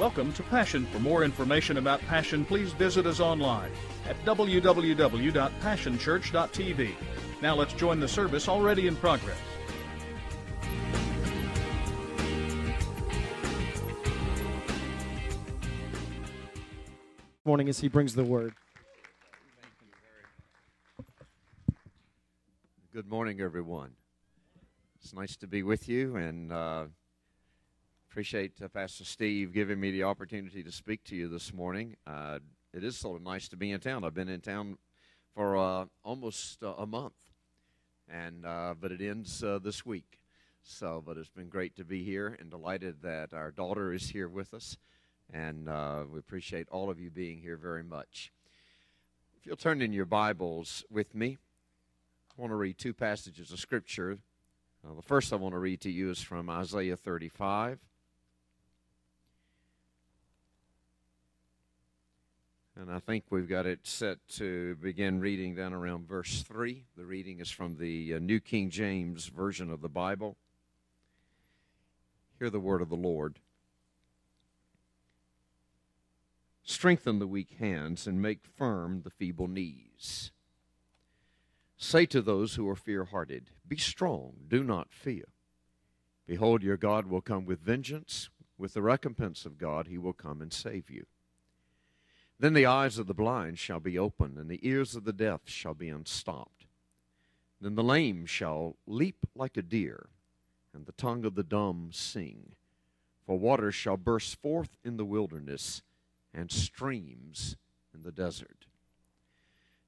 Welcome to Passion. For more information about Passion, please visit us online at www.passionchurch.tv. Now let's join the service already in progress. Morning as he brings the word. Good morning, everyone. It's nice to be with you, and uh, appreciate uh, Pastor Steve giving me the opportunity to speak to you this morning. Uh, it is sort of nice to be in town. I've been in town for uh, almost uh, a month, and uh, but it ends uh, this week. So, but it's been great to be here, and delighted that our daughter is here with us, and we appreciate all of you being here very much. If you'll turn in your Bibles with me, I want to read two passages of Scripture. Uh, the first I want to read to you is from Isaiah 35. And I think we've got it set to begin reading down around verse 3. The reading is from the uh, New King James Version of the Bible. Hear the word of the Lord. Strengthen the weak hands and make firm the feeble knees. Say to those who are fear hearted, Be strong, do not fear. Behold, your God will come with vengeance. With the recompense of God, he will come and save you. Then the eyes of the blind shall be opened, and the ears of the deaf shall be unstopped. Then the lame shall leap like a deer, and the tongue of the dumb sing. For waters shall burst forth in the wilderness, and streams in the desert.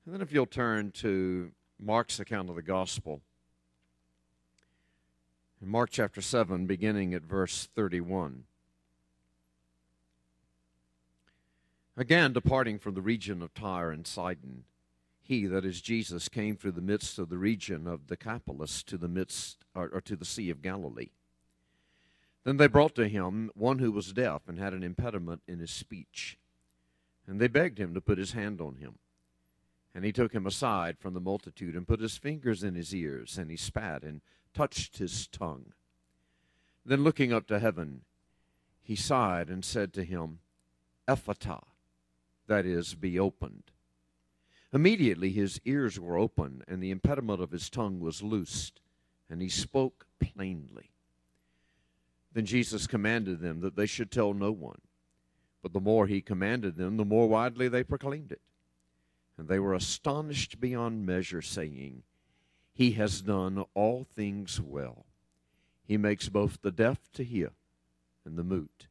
And then, if you'll turn to Mark's account of the gospel, in Mark chapter 7, beginning at verse 31. Again, departing from the region of Tyre and Sidon, he, that is Jesus, came through the midst of the region of Decapolis to the midst or, or, to the Sea of Galilee. Then they brought to him one who was deaf and had an impediment in his speech, and they begged him to put his hand on him. And he took him aside from the multitude and put his fingers in his ears, and he spat and touched his tongue. Then looking up to heaven, he sighed and said to him, Ephphatha that is, be opened. Immediately his ears were opened, and the impediment of his tongue was loosed, and he spoke plainly. Then Jesus commanded them that they should tell no one. But the more he commanded them, the more widely they proclaimed it. And they were astonished beyond measure, saying, He has done all things well. He makes both the deaf to hear and the mute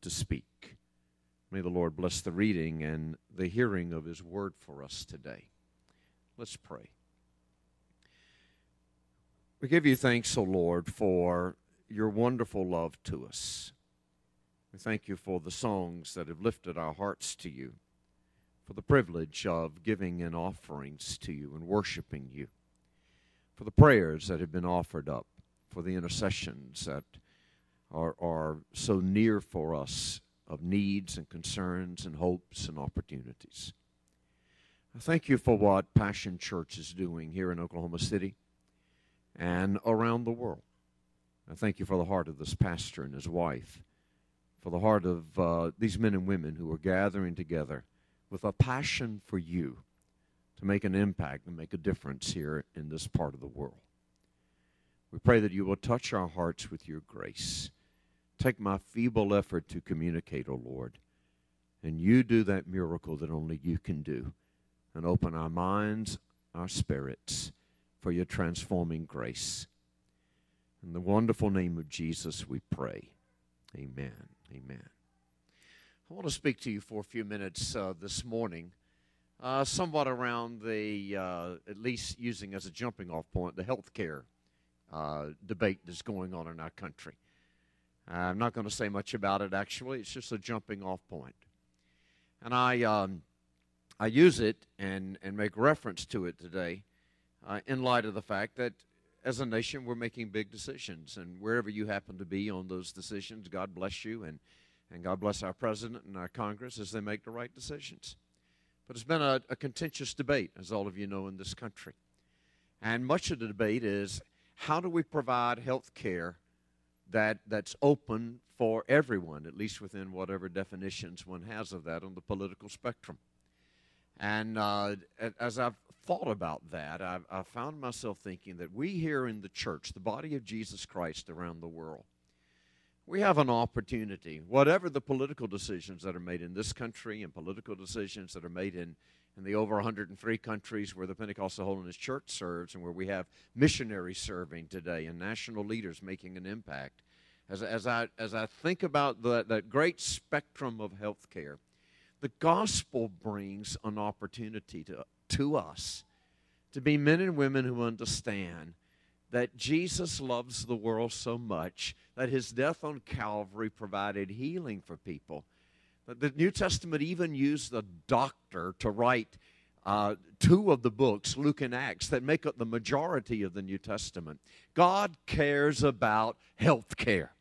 to speak. May the Lord bless the reading and the hearing of His word for us today. Let's pray. We give you thanks, O Lord, for your wonderful love to us. We thank you for the songs that have lifted our hearts to you, for the privilege of giving in offerings to you and worshiping you, for the prayers that have been offered up, for the intercessions that are, are so near for us of needs and concerns and hopes and opportunities. I thank you for what Passion Church is doing here in Oklahoma City and around the world. I thank you for the heart of this pastor and his wife, for the heart of uh, these men and women who are gathering together with a passion for you to make an impact and make a difference here in this part of the world. We pray that you will touch our hearts with your grace take my feeble effort to communicate, O oh Lord, and you do that miracle that only you can do and open our minds, our spirits for your transforming grace. In the wonderful name of Jesus, we pray. Amen. Amen. I want to speak to you for a few minutes uh, this morning, uh, somewhat around the, uh, at least using as a jumping off point, the health care uh, debate that's going on in our country. I'm not going to say much about it, actually. It's just a jumping off point. And I, um, I use it and, and make reference to it today uh, in light of the fact that as a nation, we're making big decisions. And wherever you happen to be on those decisions, God bless you. And, and God bless our president and our Congress as they make the right decisions. But it's been a, a contentious debate, as all of you know, in this country. And much of the debate is how do we provide health care that, that's open for everyone, at least within whatever definitions one has of that on the political spectrum. And uh, as I've thought about that, I've, I've found myself thinking that we here in the church, the body of Jesus Christ around the world, we have an opportunity, whatever the political decisions that are made in this country and political decisions that are made in, in the over 103 countries where the Pentecostal Holiness Church serves and where we have missionaries serving today and national leaders making an impact. As, as, I, as I think about the, that great spectrum of health care, the gospel brings an opportunity to, to us to be men and women who understand that Jesus loves the world so much that his death on Calvary provided healing for people. The New Testament even used a doctor to write uh, two of the books, Luke and Acts, that make up the majority of the New Testament. God cares about health care.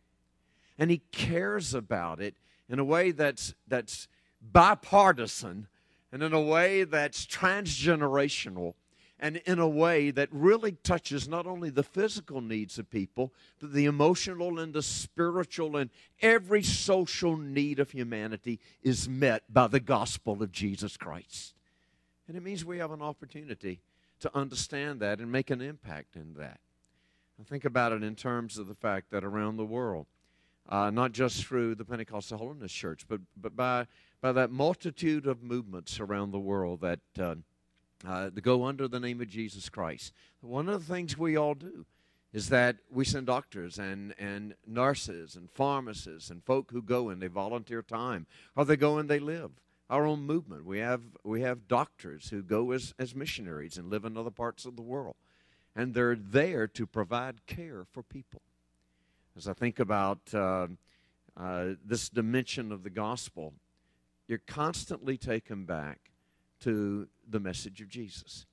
And he cares about it in a way that's, that's bipartisan and in a way that's transgenerational and in a way that really touches not only the physical needs of people, but the emotional and the spiritual and every social need of humanity is met by the gospel of Jesus Christ. And it means we have an opportunity to understand that and make an impact in that. I think about it in terms of the fact that around the world, uh, not just through the Pentecostal Holiness Church, but, but by, by that multitude of movements around the world that. Uh, uh, to go under the name of Jesus Christ. One of the things we all do is that we send doctors and, and nurses and pharmacists and folk who go and they volunteer time or they go and they live. Our own movement. We have, we have doctors who go as, as missionaries and live in other parts of the world. And they're there to provide care for people. As I think about uh, uh, this dimension of the gospel, you're constantly taken back to the message of Jesus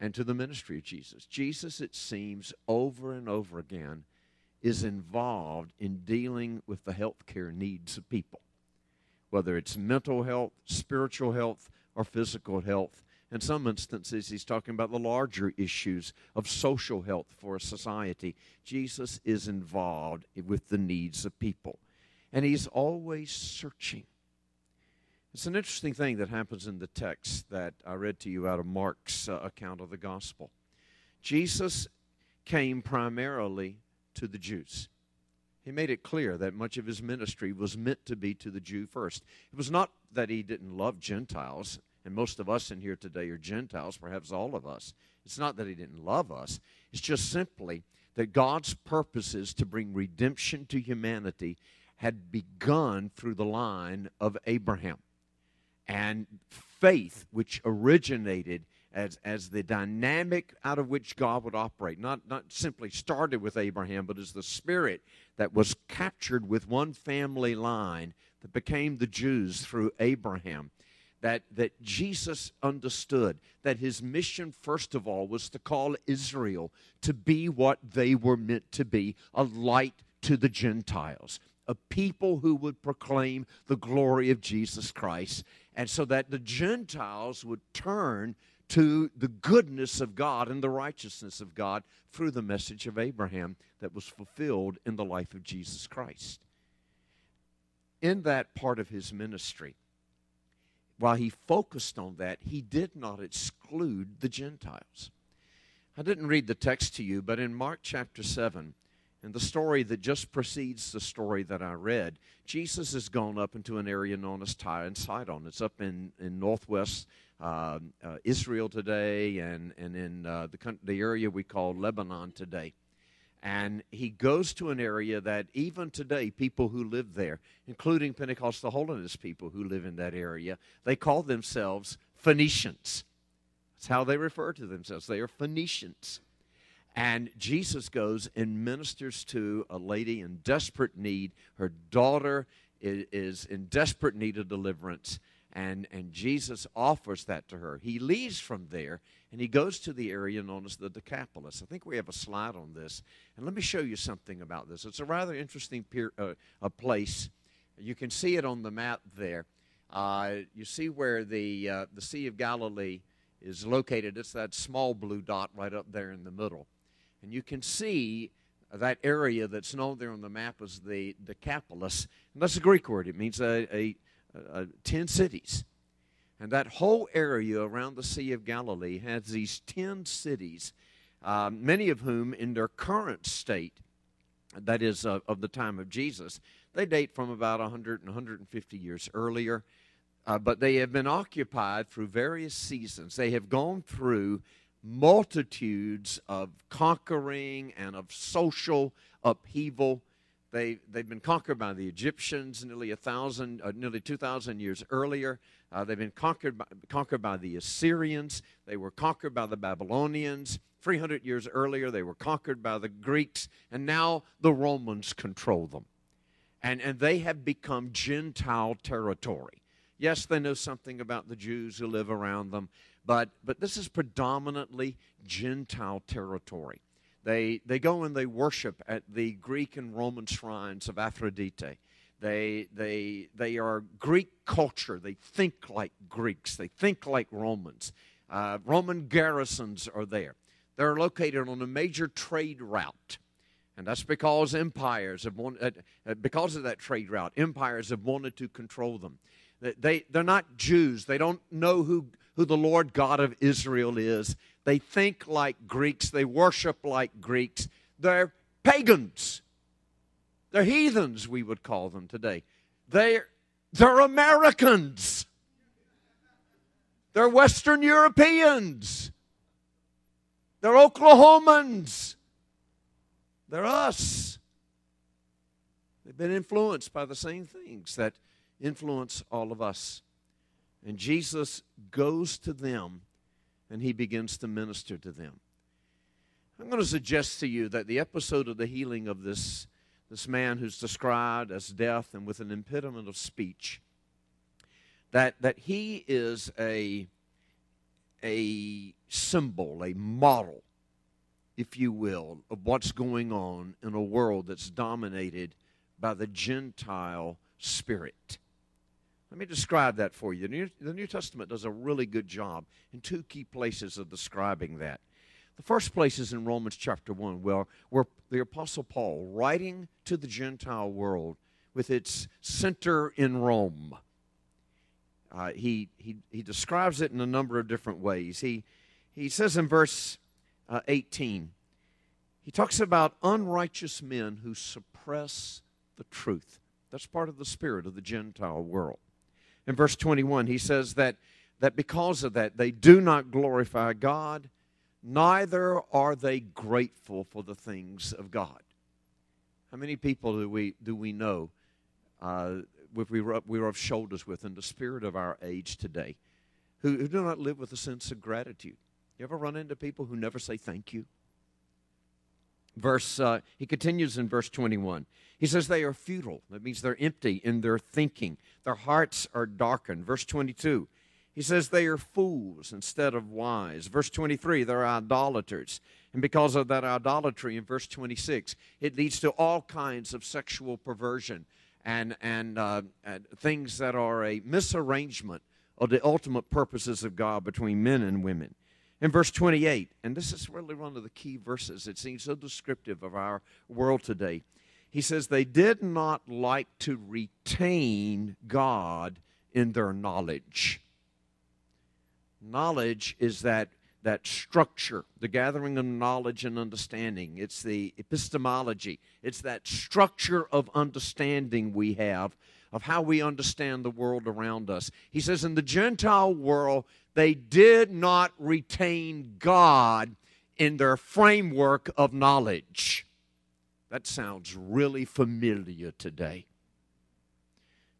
and to the ministry of Jesus. Jesus, it seems, over and over again, is involved in dealing with the health care needs of people, whether it's mental health, spiritual health, or physical health. In some instances, he's talking about the larger issues of social health for a society. Jesus is involved with the needs of people, and he's always searching it's an interesting thing that happens in the text that I read to you out of Mark's uh, account of the gospel. Jesus came primarily to the Jews. He made it clear that much of his ministry was meant to be to the Jew first. It was not that he didn't love Gentiles, and most of us in here today are Gentiles, perhaps all of us. It's not that he didn't love us, it's just simply that God's purposes to bring redemption to humanity had begun through the line of Abraham and faith, which originated as, as the dynamic out of which God would operate. Not, not simply started with Abraham, but as the spirit that was captured with one family line that became the Jews through Abraham. That, that Jesus understood that his mission, first of all, was to call Israel to be what they were meant to be a light to the Gentiles, a people who would proclaim the glory of Jesus Christ and so that the Gentiles would turn to the goodness of God and the righteousness of God through the message of Abraham that was fulfilled in the life of Jesus Christ. In that part of his ministry, while he focused on that, he did not exclude the Gentiles. I didn't read the text to you, but in Mark chapter 7, and the story that just precedes the story that I read, Jesus has gone up into an area known as Tyre and Sidon. It's up in, in northwest uh, uh, Israel today and, and in uh, the, the area we call Lebanon today. And he goes to an area that even today, people who live there, including Pentecostal holiness people who live in that area, they call themselves Phoenicians. That's how they refer to themselves. They are Phoenicians. And Jesus goes and ministers to a lady in desperate need. Her daughter is in desperate need of deliverance. And, and Jesus offers that to her. He leaves from there and he goes to the area known as the Decapolis. I think we have a slide on this. And let me show you something about this. It's a rather interesting peer, uh, a place. You can see it on the map there. Uh, you see where the, uh, the Sea of Galilee is located. It's that small blue dot right up there in the middle. And you can see that area that's known there on the map as the Decapolis. And that's a Greek word. It means a, a, a, a 10 cities. And that whole area around the Sea of Galilee has these 10 cities, uh, many of whom, in their current state, that is, uh, of the time of Jesus, they date from about 100 and 150 years earlier. Uh, but they have been occupied through various seasons. They have gone through multitudes of conquering and of social upheaval. They, they've been conquered by the Egyptians nearly a thousand, uh, nearly 2,000 years earlier. Uh, they've been conquered by, conquered by the Assyrians. They were conquered by the Babylonians. 300 years earlier, they were conquered by the Greeks. And now the Romans control them. And, and they have become Gentile territory. Yes, they know something about the Jews who live around them, but, but this is predominantly Gentile territory. They, they go and they worship at the Greek and Roman shrines of Aphrodite. They, they, they are Greek culture. They think like Greeks, they think like Romans. Uh, Roman garrisons are there. They're located on a major trade route. And that's because empires have wanted, uh, because of that trade route, empires have wanted to control them. They, they're not Jews. They don't know who, who the Lord God of Israel is. They think like Greeks. They worship like Greeks. They're pagans. They're heathens, we would call them today. They're, they're Americans. They're Western Europeans. They're Oklahomans. They're us. They've been influenced by the same things that influence all of us. And Jesus goes to them and he begins to minister to them. I'm going to suggest to you that the episode of the healing of this, this man who's described as deaf and with an impediment of speech, that, that he is a, a symbol, a model, if you will, of what's going on in a world that's dominated by the Gentile spirit. Let me describe that for you. The New, the New, Testament does a really good job in two key places of describing that. The first place is in Romans chapter 1, where, where the Apostle Paul, writing to the Gentile world with its center in Rome, uh, he, he, he describes it in a number of different ways. He, he says in verse uh, 18, he talks about unrighteous men who suppress the truth. That's part of the spirit of the Gentile world in verse 21, he says that, that because of that, they do not glorify God, neither are they grateful for the things of God. How many people do we, do we know uh, we, rub, we rub shoulders with in the spirit of our age today who, who do not live with a sense of gratitude? You ever run into people who never say thank you? Verse uh, he continues in verse 21 he says they are futile. That means they're empty in their thinking. Their hearts are darkened. Verse 22 he says they are fools instead of wise. Verse 23 they're idolaters. And because of that idolatry in verse 26 it leads to all kinds of sexual perversion and and, uh, and things that are a misarrangement of the ultimate purposes of god between men and women in verse 28, and this is really one of the key verses, it seems so descriptive of our world today. He says, They did not like to retain God in their knowledge. Knowledge is that, that structure, the gathering of knowledge and understanding. It's the epistemology, it's that structure of understanding we have of how we understand the world around us. He says, In the Gentile world, they did not retain God in their framework of knowledge. That sounds really familiar today.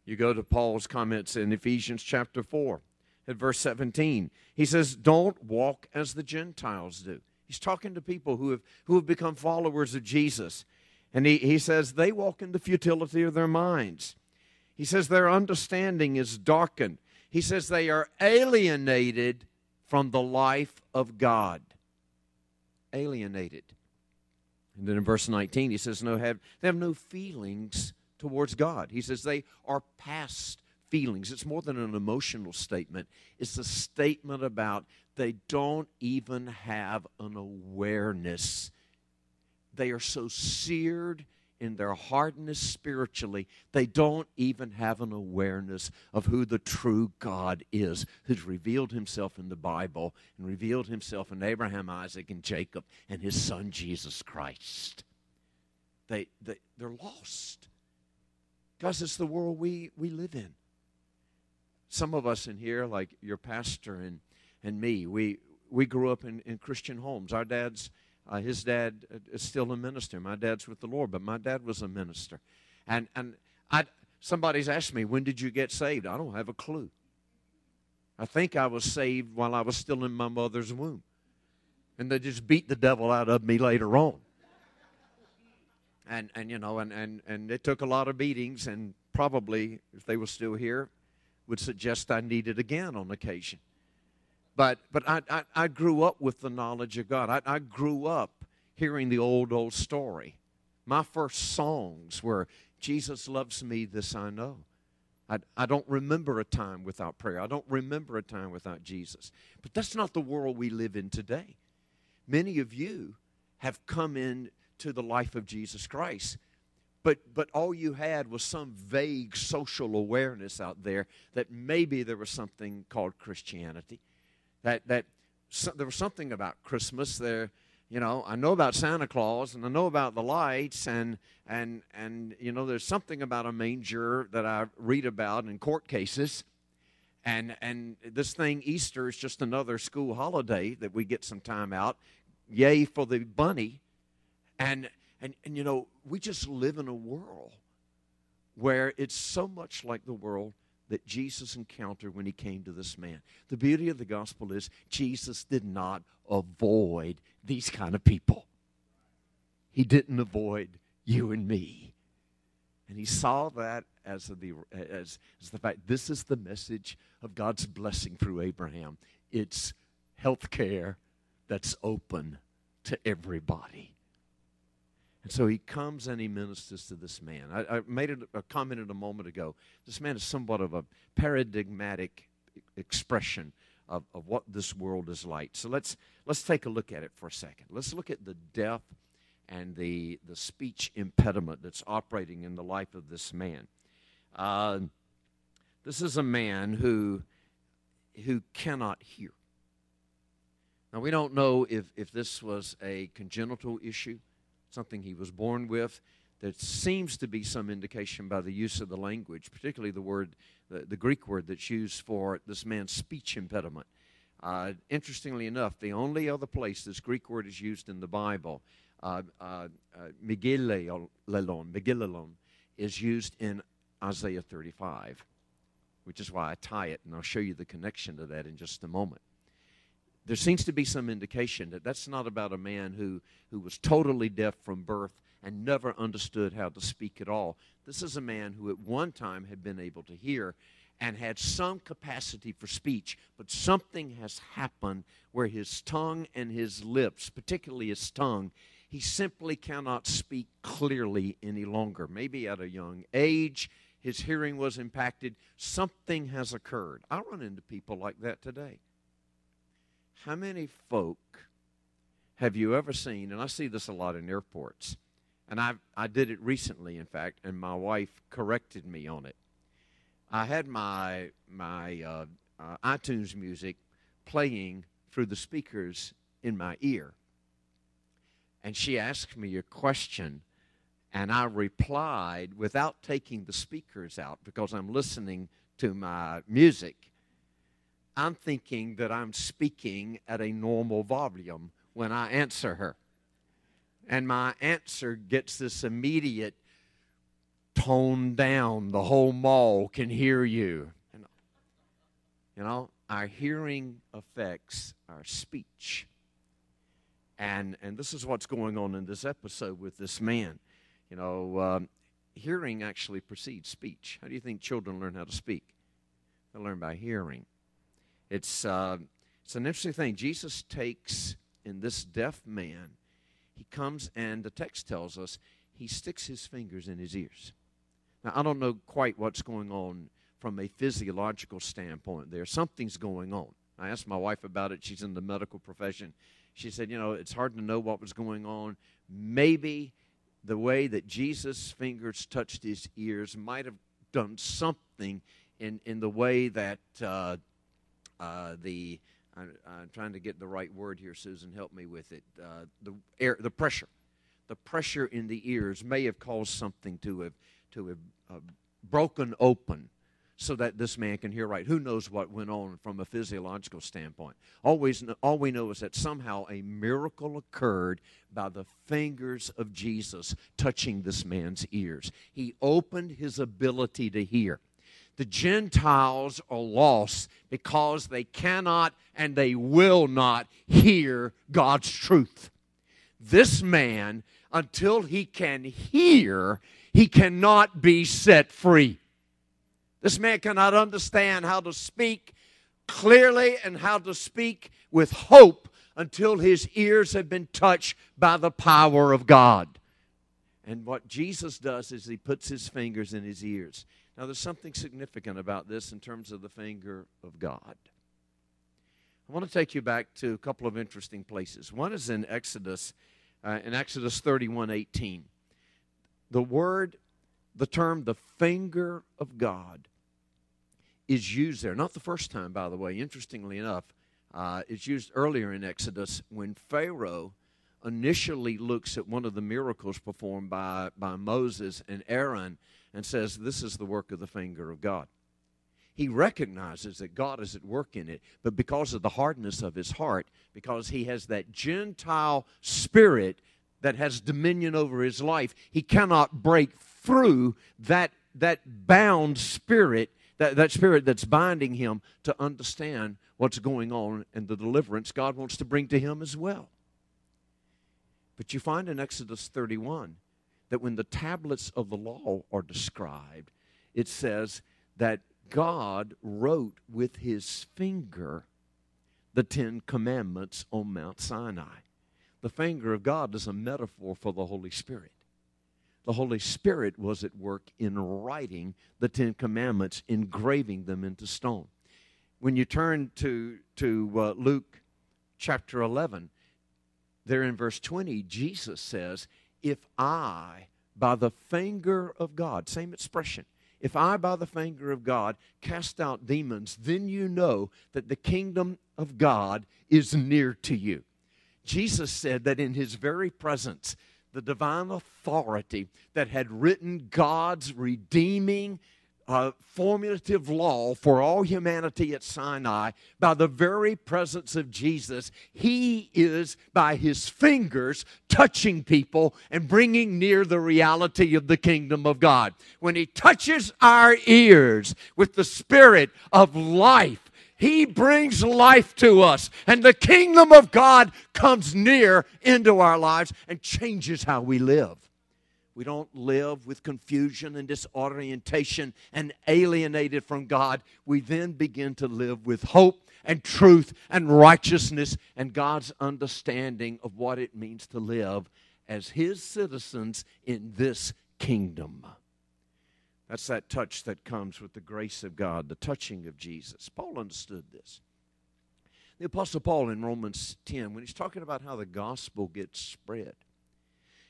You go to Paul's comments in Ephesians chapter 4 at verse 17. He says, Don't walk as the Gentiles do. He's talking to people who have, who have become followers of Jesus. And he, he says, They walk in the futility of their minds. He says, Their understanding is darkened. He says they are alienated from the life of God. Alienated. And then in verse 19, he says, no, have, they have no feelings towards God. He says they are past feelings. It's more than an emotional statement, it's a statement about they don't even have an awareness they are so seared in their hardness spiritually, they don't even have an awareness of who the true God is, who's revealed himself in the Bible and revealed himself in Abraham, Isaac, and Jacob, and his son Jesus Christ. They, they, they're lost because it's the world we, we live in. Some of us in here, like your pastor and, and me, we, we grew up in, in Christian homes. Our dad's uh, his dad is still a minister. My dad's with the Lord, but my dad was a minister. And, and I, somebody's asked me, when did you get saved? I don't have a clue. I think I was saved while I was still in my mother's womb. And they just beat the devil out of me later on. And, and you know, and, and, and it took a lot of beatings, and probably, if they were still here, would suggest I need it again on occasion. But, but I, I, I grew up with the knowledge of God. I, I grew up hearing the old, old story. My first songs were, Jesus loves me, this I know. I, I don't remember a time without prayer. I don't remember a time without Jesus. But that's not the world we live in today. Many of you have come into the life of Jesus Christ, but, but all you had was some vague social awareness out there that maybe there was something called Christianity that that so, there was something about Christmas there. You know, I know about Santa Claus and I know about the lights and and and you know, there's something about a manger that I read about in court cases. And and this thing Easter is just another school holiday that we get some time out. Yay for the bunny. And and and you know, we just live in a world where it's so much like the world that Jesus encountered when he came to this man. The beauty of the gospel is Jesus did not avoid these kind of people. He didn't avoid you and me. And he saw that as the, as, as the fact this is the message of God's blessing through Abraham. It's health care that's open to everybody. And so he comes and he ministers to this man. I, I made a comment a moment ago. This man is somewhat of a paradigmatic expression of, of what this world is like. So let's, let's take a look at it for a second. Let's look at the deaf and the, the speech impediment that's operating in the life of this man. Uh, this is a man who, who cannot hear. Now, we don't know if, if this was a congenital issue something he was born with. There seems to be some indication by the use of the language, particularly the word, the, the Greek word that's used for this man's speech impediment. Uh, interestingly enough, the only other place this Greek word is used in the Bible, uh, uh, uh is used in Isaiah 35, which is why I tie it, and I'll show you the connection to that in just a moment there seems to be some indication that that's not about a man who, who was totally deaf from birth and never understood how to speak at all. This is a man who at one time had been able to hear and had some capacity for speech, but something has happened where his tongue and his lips, particularly his tongue, he simply cannot speak clearly any longer. Maybe at a young age, his hearing was impacted. Something has occurred. I run into people like that today. How many folk have you ever seen? And I see this a lot in airports. And I, I did it recently, in fact, and my wife corrected me on it. I had my, my uh, uh, iTunes music playing through the speakers in my ear. And she asked me a question, and I replied without taking the speakers out because I'm listening to my music. I'm thinking that I'm speaking at a normal volume when I answer her. And my answer gets this immediate tone down. The whole mall can hear you. You know, our hearing affects our speech. And, and this is what's going on in this episode with this man. You know, um, hearing actually precedes speech. How do you think children learn how to speak? They learn by hearing. It's, uh, it's an interesting thing. Jesus takes in this deaf man, he comes and the text tells us he sticks his fingers in his ears. Now, I don't know quite what's going on from a physiological standpoint there. Something's going on. I asked my wife about it. She's in the medical profession. She said, you know, it's hard to know what was going on, maybe the way that Jesus' fingers touched his ears might have done something in, in the way that uh, uh, the I, am trying to get the right word here, Susan. Help me with it. Uh, the air, the pressure, the pressure in the ears may have caused something to have to have uh, broken open so that this man can hear right. Who knows what went on from a physiological standpoint? Always, all we know is that somehow a miracle occurred by the fingers of Jesus touching this man's ears. He opened his ability to hear. The Gentiles are lost because they cannot and they will not hear God's truth. This man, until he can hear, he cannot be set free. This man cannot understand how to speak clearly and how to speak with hope until his ears have been touched by the power of God. And what Jesus does is he puts his fingers in his ears. Now, there's something significant about this in terms of the finger of God. I want to take you back to a couple of interesting places. One is in Exodus, uh, in Exodus 31 18. The word the term the finger of God is used there. Not the first time, by the way. Interestingly enough, uh, it's used earlier in Exodus when Pharaoh initially looks at one of the miracles performed by, by Moses and Aaron and says, This is the work of the finger of God. He recognizes that God is at work in it, but because of the hardness of his heart, because he has that Gentile spirit that has dominion over his life, he cannot break through that, that bound spirit, that, that spirit that's binding him to understand what's going on and the deliverance God wants to bring to him as well. But you find in Exodus 31 that when the tablets of the law are described, it says that God wrote with his finger the Ten Commandments on Mount Sinai. The finger of God is a metaphor for the Holy Spirit the Holy Spirit was at work in writing the Ten Commandments, engraving them into stone. When you turn to, to uh, Luke chapter 11, there in verse 20, Jesus says, If I, by the finger of God, same expression, if I, by the finger of God, cast out demons, then you know that the kingdom of God is near to you. Jesus said that in his very presence, the divine authority that had written God's redeeming uh, formulative law for all humanity at Sinai by the very presence of Jesus. He is, by his fingers, touching people and bringing near the reality of the kingdom of God. When he touches our ears with the spirit of life, he brings life to us, and the kingdom of God comes near into our lives and changes how we live. We don't live with confusion and disorientation and alienated from God. We then begin to live with hope and truth and righteousness and God's understanding of what it means to live as His citizens in this kingdom. That's that touch that comes with the grace of God, the touching of Jesus. Paul understood this. The Apostle Paul in Romans 10, when he's talking about how the gospel gets spread,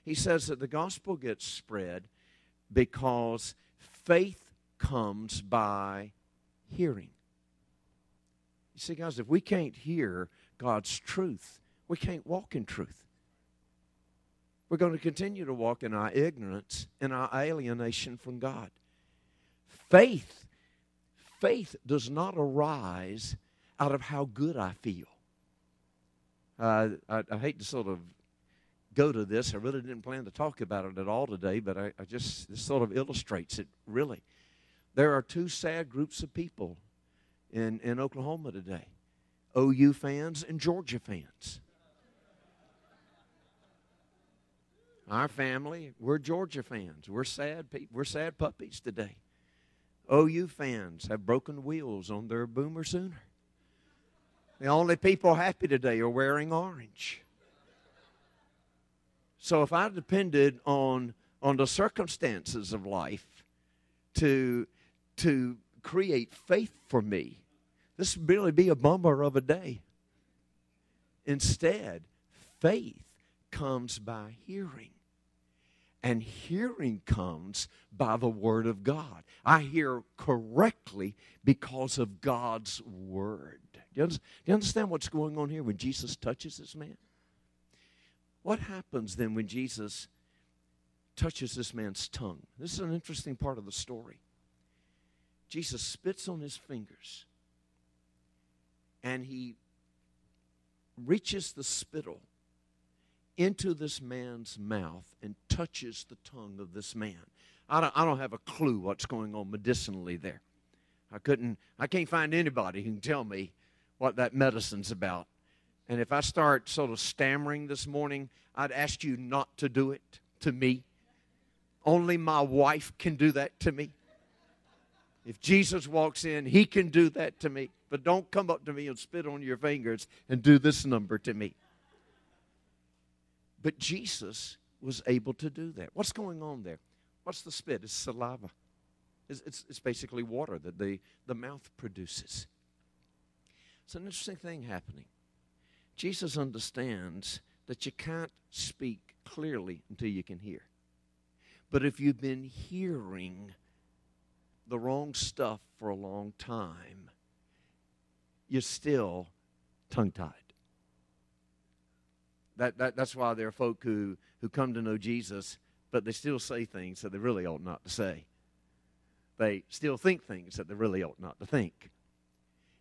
he says that the gospel gets spread because faith comes by hearing. You see, guys, if we can't hear God's truth, we can't walk in truth. We're going to continue to walk in our ignorance and our alienation from God. Faith, faith does not arise out of how good I feel. Uh, I, I, hate to sort of go to this. I really didn't plan to talk about it at all today, but I, I just this sort of illustrates it really. There are two sad groups of people in, in Oklahoma today OU fans and Georgia fans. Our family, we're Georgia fans. We're sad. We're sad puppies today. OU fans have broken wheels on their Boomer Sooner. The only people happy today are wearing orange. So if I depended on, on the circumstances of life to, to create faith for me, this would really be a bummer of a day. Instead, faith comes by hearing. And hearing comes by the Word of God. I hear correctly because of God's Word. Do you, understand what's going on here when Jesus touches this man? What happens then when Jesus touches this man's tongue? This is an interesting part of the story. Jesus spits on his fingers and he reaches the spittle into this man's mouth and touches the tongue of this man. I don't, I don't have a clue what's going on medicinally there. I couldn't, I can't find anybody who can tell me what that medicine's about. And if I start sort of stammering this morning, I'd ask you not to do it to me. Only my wife can do that to me. If Jesus walks in, he can do that to me. But don't come up to me and spit on your fingers and do this number to me. But Jesus was able to do that. What's going on there? What's the spit? It's saliva. It's, it's, it's basically water that the, the mouth produces. It's an interesting thing happening. Jesus understands that you can't speak clearly until you can hear. But if you've been hearing the wrong stuff for a long time, you're still tongue tied. That, that, that's why there are folk who, who come to know Jesus, but they still say things that they really ought not to say. They still think things that they really ought not to think.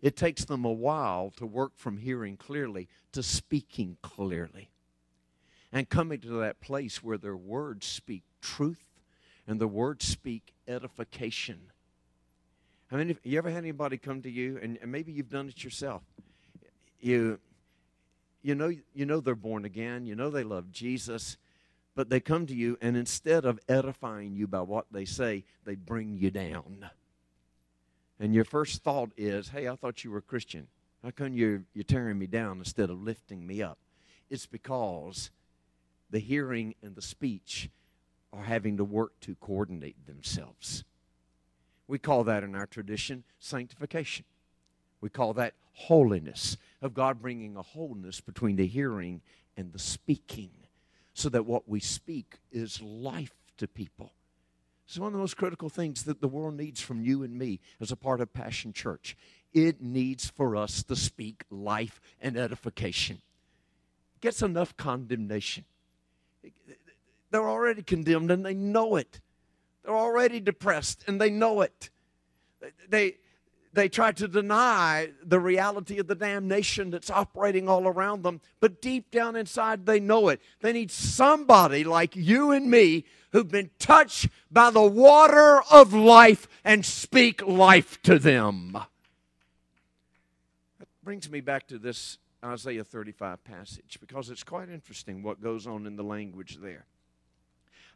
It takes them a while to work from hearing clearly to speaking clearly and coming to that place where their words speak truth and the words speak edification. I mean, if you ever had anybody come to you, and, and maybe you've done it yourself, you you know, you know they're born again, you know they love Jesus, but they come to you and instead of edifying you by what they say, they bring you down. And your first thought is, hey, I thought you were a Christian. How come you're, you're tearing me down instead of lifting me up? It's because the hearing and the speech are having to work to coordinate themselves. We call that in our tradition sanctification. We call that holiness, of God bringing a wholeness between the hearing and the speaking, so that what we speak is life to people. It's one of the most critical things that the world needs from you and me as a part of Passion Church. It needs for us to speak life and edification. It gets enough condemnation. They're already condemned and they know it. They're already depressed and they know it. They, they try to deny the reality of the damnation that's operating all around them, but deep down inside they know it. They need somebody like you and me who've been touched by the water of life and speak life to them. That brings me back to this Isaiah 35 passage because it's quite interesting what goes on in the language there.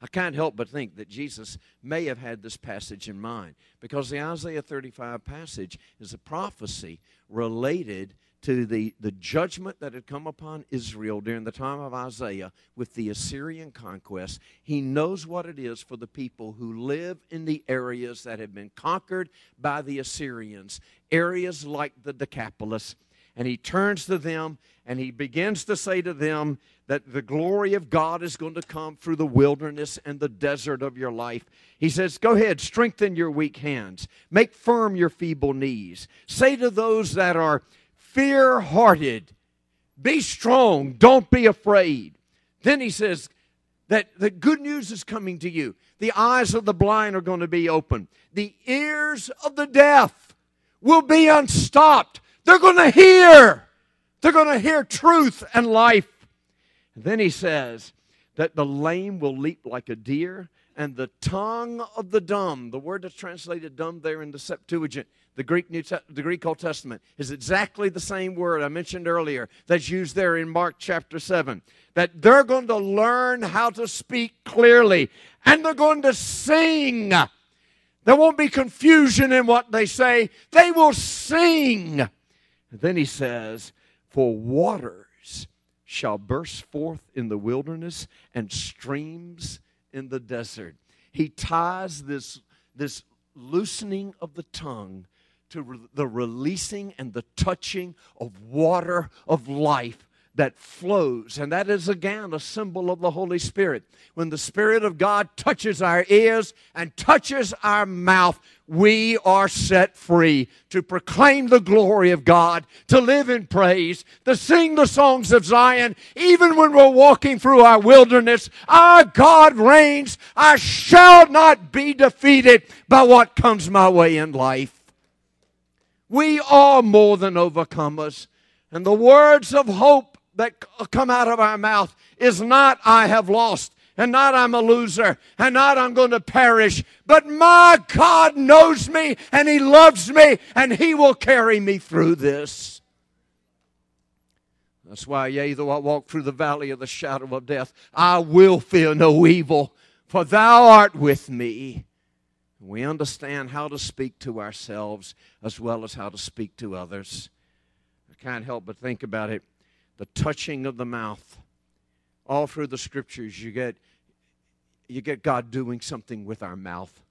I can't help but think that Jesus may have had this passage in mind because the Isaiah 35 passage is a prophecy related to the, the judgment that had come upon Israel during the time of Isaiah with the Assyrian conquest. He knows what it is for the people who live in the areas that have been conquered by the Assyrians, areas like the Decapolis. And he turns to them and he begins to say to them that the glory of God is going to come through the wilderness and the desert of your life. He says, Go ahead, strengthen your weak hands, make firm your feeble knees. Say to those that are fear hearted, Be strong, don't be afraid. Then he says, that the good news is coming to you. The eyes of the blind are going to be open. The ears of the deaf will be unstopped. They're going to hear. They're going to hear truth and life. And then he says that the lame will leap like a deer, and the tongue of the dumb, the word that's translated dumb there in the Septuagint, the Greek, New the Greek Old Testament, is exactly the same word I mentioned earlier that's used there in Mark chapter 7. That they're going to learn how to speak clearly, and they're going to sing. There won't be confusion in what they say, they will sing. Then he says, for waters shall burst forth in the wilderness and streams in the desert. He ties this, this loosening of the tongue to re- the releasing and the touching of water of life that flows. And that is again a symbol of the Holy Spirit. When the Spirit of God touches our ears and touches our mouth, we are set free to proclaim the glory of God, to live in praise, to sing the songs of Zion, even when we're walking through our wilderness. Our God reigns. I shall not be defeated by what comes my way in life. We are more than overcomers. And the words of hope that uh, come out of our mouth is not, I have lost, and not, I'm a loser, and not, I'm going to perish, but my God knows me, and He loves me, and He will carry me through this. That's why, yea, though I walk through the valley of the shadow of death, I will fear no evil, for thou art with me. We understand how to speak to ourselves as well as how to speak to others. I can't help but think about it the touching of the mouth. All through the scriptures, you get, you get God doing something with our mouth.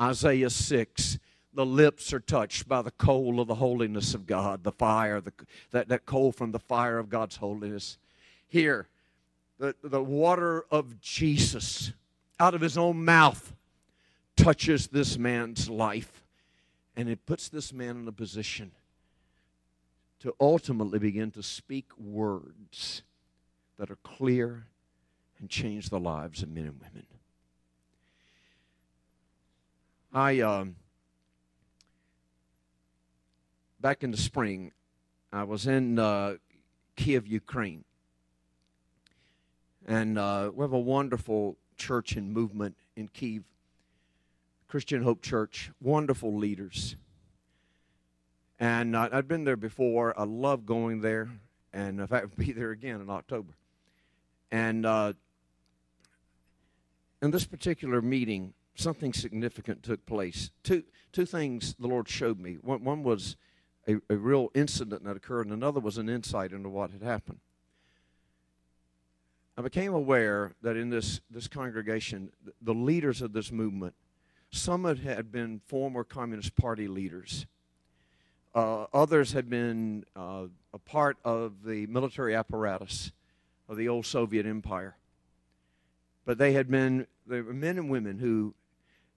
Isaiah 6 the lips are touched by the coal of the holiness of God, the fire, the, that, that coal from the fire of God's holiness. Here, the, the water of Jesus out of his own mouth touches this man's life, and it puts this man in a position to ultimately begin to speak words that are clear and change the lives of men and women. I, um, back in the spring, I was in uh, Kiev, Ukraine. And uh, we have a wonderful church and movement in Kiev, Christian Hope Church, wonderful leaders. And uh, I've been there before. I love going there. And in fact, I'll be there again in October. And uh, in this particular meeting, something significant took place. Two, two things the Lord showed me. One, one was a, a real incident that occurred, and another was an insight into what had happened. I became aware that in this, this congregation, the leaders of this movement, some had been former Communist Party leaders uh, others had been uh, a part of the military apparatus of the old Soviet Empire. But they had been, they were men and women who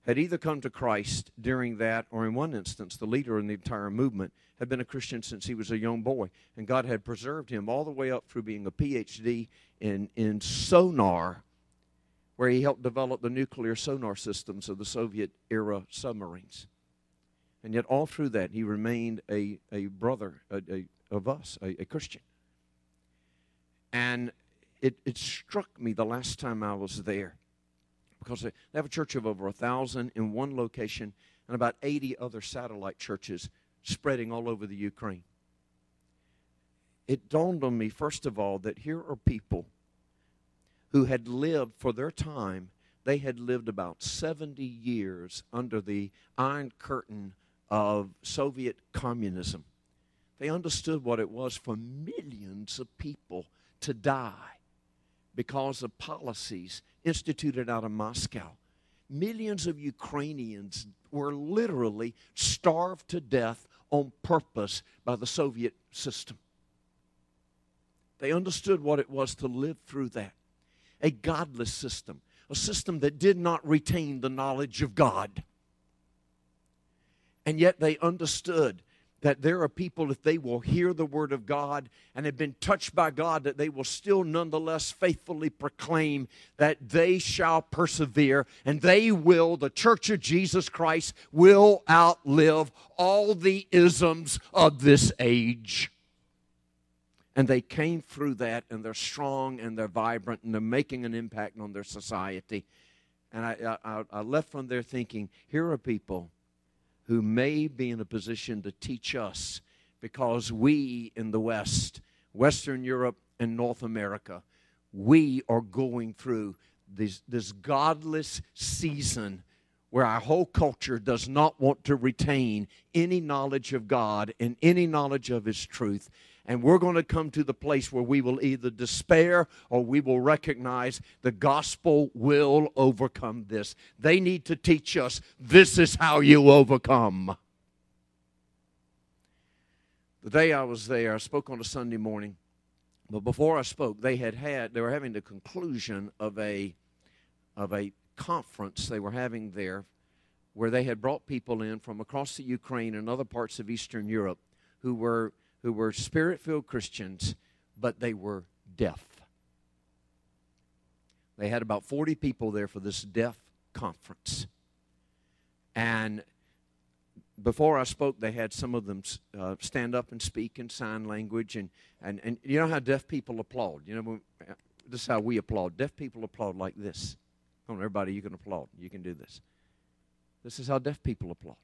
had either come to Christ during that, or in one instance, the leader in the entire movement had been a Christian since he was a young boy. And God had preserved him all the way up through being a PhD in, in sonar, where he helped develop the nuclear sonar systems of the Soviet era submarines. And yet, all through that, he remained a, a brother a, a, of us, a, a Christian. And it, it struck me the last time I was there because they have a church of over a thousand in one location and about 80 other satellite churches spreading all over the Ukraine. It dawned on me, first of all, that here are people who had lived for their time, they had lived about 70 years under the Iron Curtain of Soviet communism. They understood what it was for millions of people to die because of policies instituted out of Moscow. Millions of Ukrainians were literally starved to death on purpose by the Soviet system. They understood what it was to live through that. A godless system, a system that did not retain the knowledge of God. And yet they understood that there are people, if they will hear the word of God and have been touched by God, that they will still nonetheless faithfully proclaim that they shall persevere and they will, the church of Jesus Christ, will outlive all the isms of this age. And they came through that and they're strong and they're vibrant and they're making an impact on their society. And I, I, I left from there thinking, here are people who may be in a position to teach us because we in the West, Western Europe, and North America, we are going through this, this godless season where our whole culture does not want to retain any knowledge of God and any knowledge of His truth. And we're going to come to the place where we will either despair or we will recognize the gospel will overcome this. They need to teach us this is how you overcome. The day I was there, I spoke on a Sunday morning. But before I spoke, they had had they were having the conclusion of a of a conference they were having there where they had brought people in from across the Ukraine and other parts of Eastern Europe who were who were spirit-filled Christians, but they were deaf. They had about 40 people there for this deaf conference. And before I spoke, they had some of them uh, stand up and speak in sign language. And, and, and you know how deaf people applaud? You know, this is how we applaud. Deaf people applaud like this. Come on, everybody, you can applaud. You can do this. This is how deaf people applaud.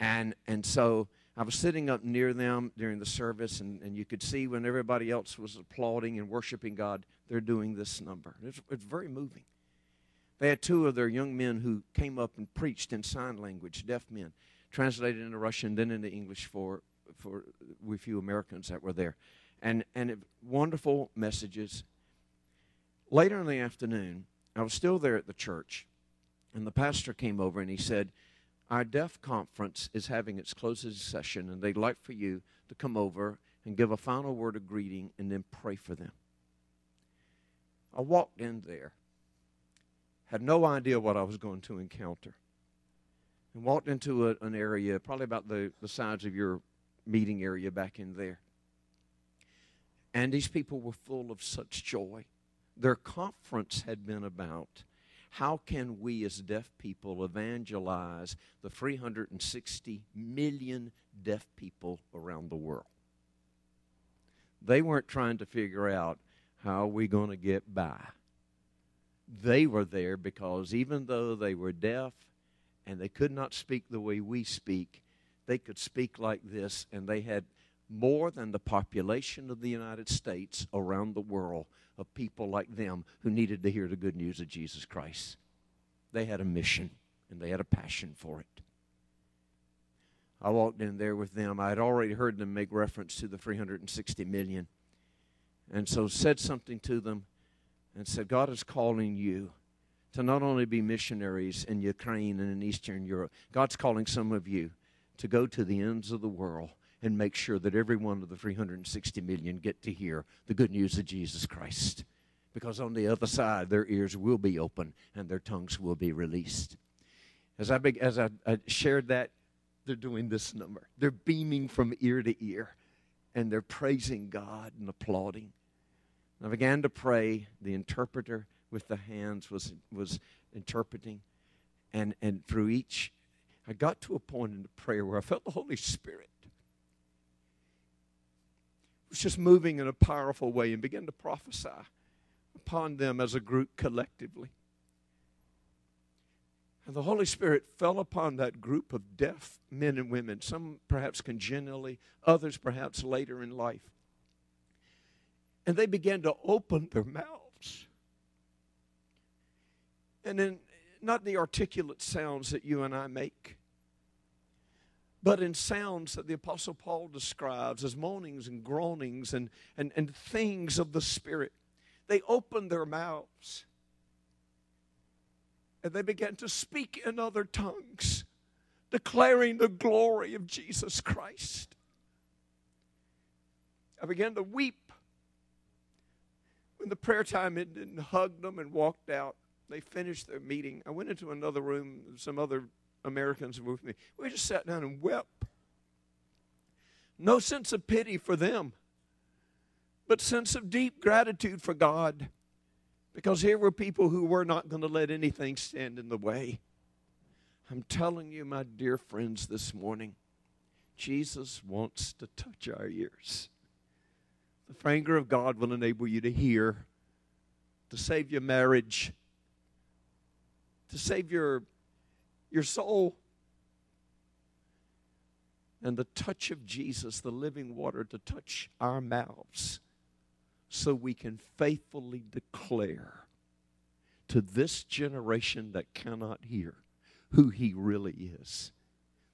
And, and so I was sitting up near them during the service, and, and you could see when everybody else was applauding and worshiping God, they're doing this number. It's, it's very moving. They had two of their young men who came up and preached in sign language, deaf men, translated into Russian, then into English for, for we few Americans that were there. And, and it, wonderful messages. Later in the afternoon, I was still there at the church, and the pastor came over and he said, Our deaf conference is having its closing session, and they'd like for you to come over and give a final word of greeting and then pray for them. I walked in there, had no idea what I was going to encounter, and walked into a, an area probably about the, the size of your meeting area back in there. And these people were full of such joy. Their conference had been about how can we as deaf people evangelize the 360 million deaf people around the world? They weren't trying to figure out how are we going to get by? They were there because even though they were deaf and they could not speak the way we speak, they could speak like this, and they had more than the population of the United States around the world of people like them who needed to hear the good news of Jesus Christ. They had a mission and they had a passion for it. I walked in there with them. I had already heard them make reference to the 360 million. And so said something to them and said, God is calling you to not only be missionaries in Ukraine and in Eastern Europe, God's calling some of you to go to the ends of the world and make sure that every one of the 360 million get to hear the good news of Jesus Christ. Because on the other side, their ears will be open and their tongues will be released. As I, as I, I shared that, they're doing this number. They're beaming from ear to ear and they're praising God and applauding. I began to pray. The interpreter with the hands was, was interpreting. And, and through each, I got to a point in the prayer where I felt the Holy Spirit was just moving in a powerful way and began to prophesy upon them as a group collectively. And the Holy Spirit fell upon that group of deaf men and women, some perhaps congenially, others perhaps later in life and they began to open their mouths. And then, not the articulate sounds that you and I make, but in sounds that the Apostle Paul describes as moanings and groanings and, and, and things of the Spirit. They opened their mouths and they began to speak in other tongues, declaring the glory of Jesus Christ. I began to weep when the prayer time ended and hugged them and walked out, they finished their meeting. I went into another room, some other Americans were with me. We just sat down and wept. No sense of pity for them, but sense of deep gratitude for God. Because here were people who were not going to let anything stand in the way. I'm telling you, my dear friends, this morning, Jesus wants to touch our ears. The finger of God will enable you to hear, to save your marriage, to save your, your soul. And the touch of Jesus, the living water, to touch our mouths so we can faithfully declare to this generation that cannot hear who He really is.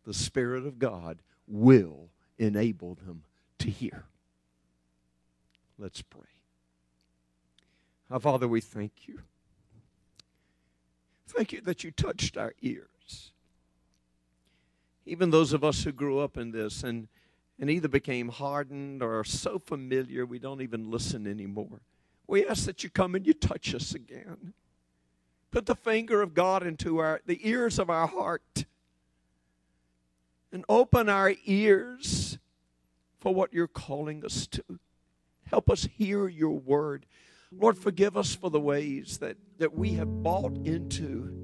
The Spirit of God will enable them to hear. Let's pray. Our Father, we thank you. Thank you that you touched our ears. Even those of us who grew up in this and and either became hardened or are so familiar we don't even listen anymore. We ask that you come and you touch us again. Put the finger of God into our the ears of our heart and open our ears for what you're calling us to. Help us hear your word. Lord, forgive us for the ways that, that we have bought into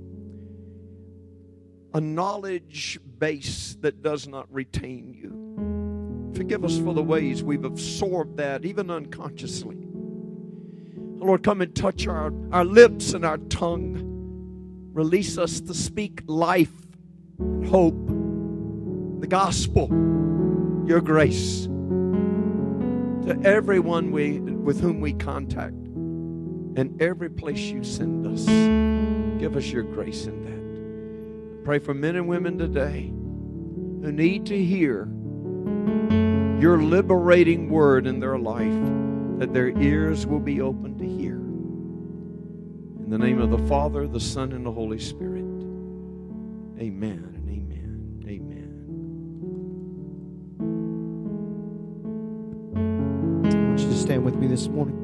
a knowledge base that does not retain you. Forgive us for the ways we've absorbed that, even unconsciously. Lord, come and touch our, our lips and our tongue. Release us to speak life, hope, the gospel, your grace to everyone we, with whom we contact and every place you send us. Give us your grace in that. Pray for men and women today who need to hear your liberating word in their life, that their ears will be open to hear. In the name of the Father, the Son, and the Holy Spirit. Amen and amen. Amen. I want you to stand with me this morning.